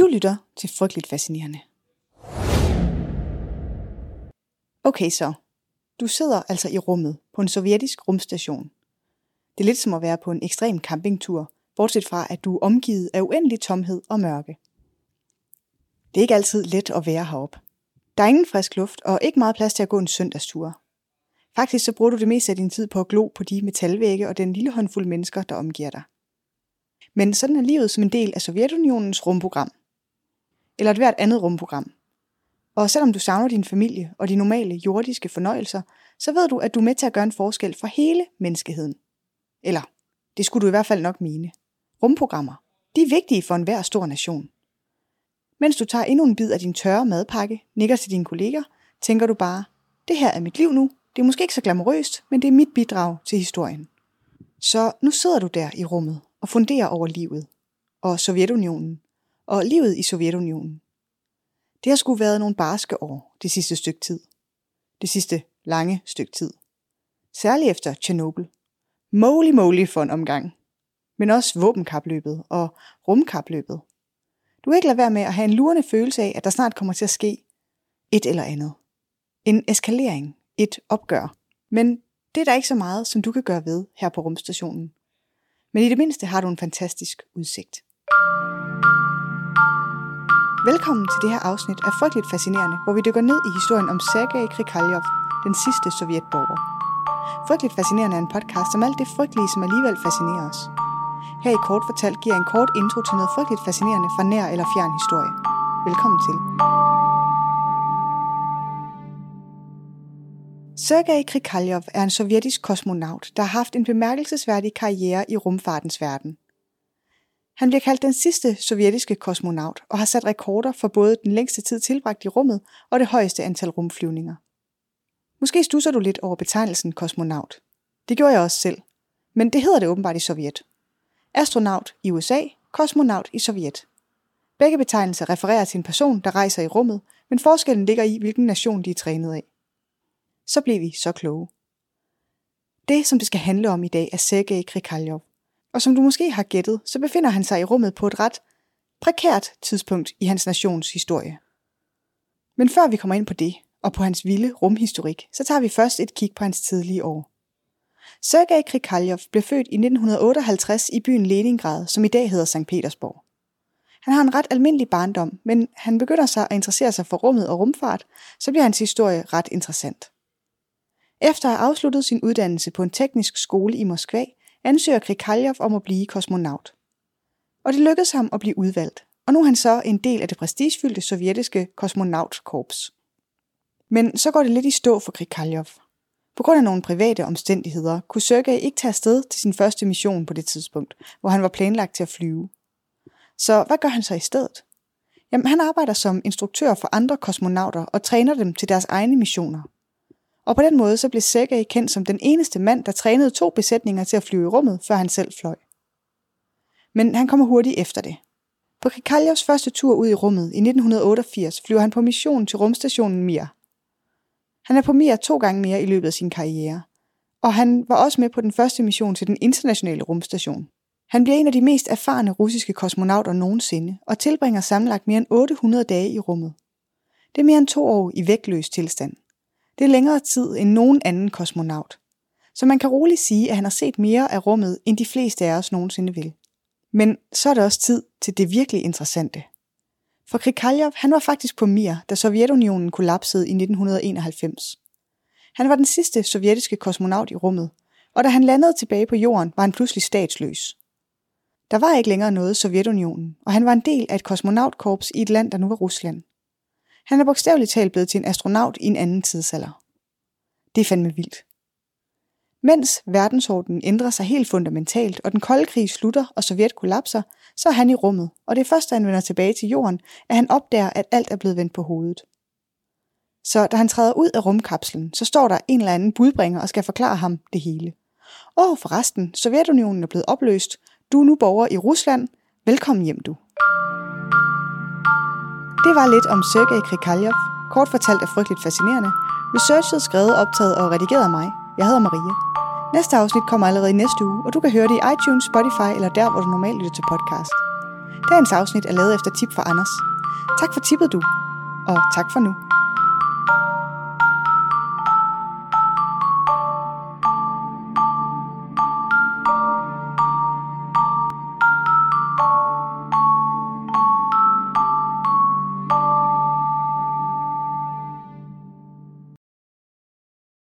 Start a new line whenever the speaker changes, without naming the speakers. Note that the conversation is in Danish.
Du lytter til Frygteligt Fascinerende. Okay så, du sidder altså i rummet på en sovjetisk rumstation. Det er lidt som at være på en ekstrem campingtur, bortset fra at du er omgivet af uendelig tomhed og mørke. Det er ikke altid let at være heroppe. Der er ingen frisk luft og ikke meget plads til at gå en søndagstur. Faktisk så bruger du det meste af din tid på at glo på de metalvægge og den lille håndfuld mennesker, der omgiver dig. Men sådan er livet som en del af Sovjetunionens rumprogram. Eller et hvert andet rumprogram. Og selvom du savner din familie og de normale jordiske fornøjelser, så ved du, at du er med til at gøre en forskel for hele menneskeheden. Eller, det skulle du i hvert fald nok mene. Rumprogrammer, de er vigtige for enhver stor nation. Mens du tager endnu en bid af din tørre madpakke, nikker til dine kolleger, tænker du bare, det her er mit liv nu, det er måske ikke så glamorøst, men det er mit bidrag til historien. Så nu sidder du der i rummet og funderer over livet, og Sovjetunionen, og livet i Sovjetunionen. Det har sgu været nogle barske år det sidste stykke tid. Det sidste lange stykke tid. Særligt efter Tjernobyl. Moly moly for en omgang. Men også våbenkapløbet og rumkapløbet. Du vil ikke lade være med at have en lurende følelse af, at der snart kommer til at ske et eller andet. En eskalering, et opgør. Men det er der ikke så meget, som du kan gøre ved her på rumstationen. Men i det mindste har du en fantastisk udsigt. Velkommen til det her afsnit af Frygteligt Fascinerende, hvor vi dykker ned i historien om Sergej Krikaljov, den sidste sovjetborger. Frygteligt Fascinerende er en podcast om alt det frygtelige, som alligevel fascinerer os. Her i Kort Fortalt giver jeg en kort intro til noget frygteligt fascinerende fra nær eller fjern historie. Velkommen til. Sergej Krikaljov er en sovjetisk kosmonaut, der har haft en bemærkelsesværdig karriere i rumfartens verden. Han bliver kaldt den sidste sovjetiske kosmonaut og har sat rekorder for både den længste tid tilbragt i rummet og det højeste antal rumflyvninger. Måske stusser du lidt over betegnelsen kosmonaut. Det gjorde jeg også selv. Men det hedder det åbenbart i Sovjet. Astronaut i USA, kosmonaut i Sovjet. Begge betegnelser refererer til en person, der rejser i rummet, men forskellen ligger i, hvilken nation de er trænet af så blev vi så kloge. Det, som det skal handle om i dag, er Sergej Krikaljov. Og som du måske har gættet, så befinder han sig i rummet på et ret prekært tidspunkt i hans nations historie. Men før vi kommer ind på det, og på hans vilde rumhistorik, så tager vi først et kig på hans tidlige år. Sergej Krikaljov blev født i 1958 i byen Leningrad, som i dag hedder St. Petersborg. Han har en ret almindelig barndom, men han begynder sig at interessere sig for rummet og rumfart, så bliver hans historie ret interessant. Efter at have afsluttet sin uddannelse på en teknisk skole i Moskva, ansøger Krikaljov om at blive kosmonaut. Og det lykkedes ham at blive udvalgt, og nu er han så en del af det prestigefyldte sovjetiske kosmonautkorps. Men så går det lidt i stå for Krikaljov. På grund af nogle private omstændigheder kunne Sergej ikke tage afsted til sin første mission på det tidspunkt, hvor han var planlagt til at flyve. Så hvad gør han så i stedet? Jamen, han arbejder som instruktør for andre kosmonauter og træner dem til deres egne missioner og på den måde så blev Sergej kendt som den eneste mand, der trænede to besætninger til at flyve i rummet, før han selv fløj. Men han kommer hurtigt efter det. På Krikaljovs første tur ud i rummet i 1988 flyver han på mission til rumstationen Mir. Han er på Mir to gange mere i løbet af sin karriere, og han var også med på den første mission til den internationale rumstation. Han bliver en af de mest erfarne russiske kosmonauter nogensinde og tilbringer sammenlagt mere end 800 dage i rummet. Det er mere end to år i vægtløs tilstand. Det er længere tid end nogen anden kosmonaut. Så man kan roligt sige, at han har set mere af rummet, end de fleste af os nogensinde vil. Men så er det også tid til det virkelig interessante. For Krikaljov, han var faktisk på Mir, da Sovjetunionen kollapsede i 1991. Han var den sidste sovjetiske kosmonaut i rummet, og da han landede tilbage på jorden, var han pludselig statsløs. Der var ikke længere noget Sovjetunionen, og han var en del af et kosmonautkorps i et land, der nu var Rusland. Han er bogstaveligt talt blevet til en astronaut i en anden tidsalder. Det er fandme vildt. Mens verdensordenen ændrer sig helt fundamentalt, og den kolde krig slutter, og Sovjet kollapser, så er han i rummet, og det er først, da han vender tilbage til jorden, at han opdager, at alt er blevet vendt på hovedet. Så da han træder ud af rumkapslen, så står der en eller anden budbringer og skal forklare ham det hele. Og forresten, Sovjetunionen er blevet opløst. Du er nu borger i Rusland. Velkommen hjem, du. Det var lidt om Sergej Krikaljov, kort fortalt er frygteligt fascinerende. Researchet, skrevet, optaget og redigeret af mig. Jeg hedder Maria. Næste afsnit kommer allerede i næste uge, og du kan høre det i iTunes, Spotify eller der, hvor du normalt lytter til podcast. Dagens afsnit er lavet efter tip fra Anders. Tak for tippet du, og tak for nu.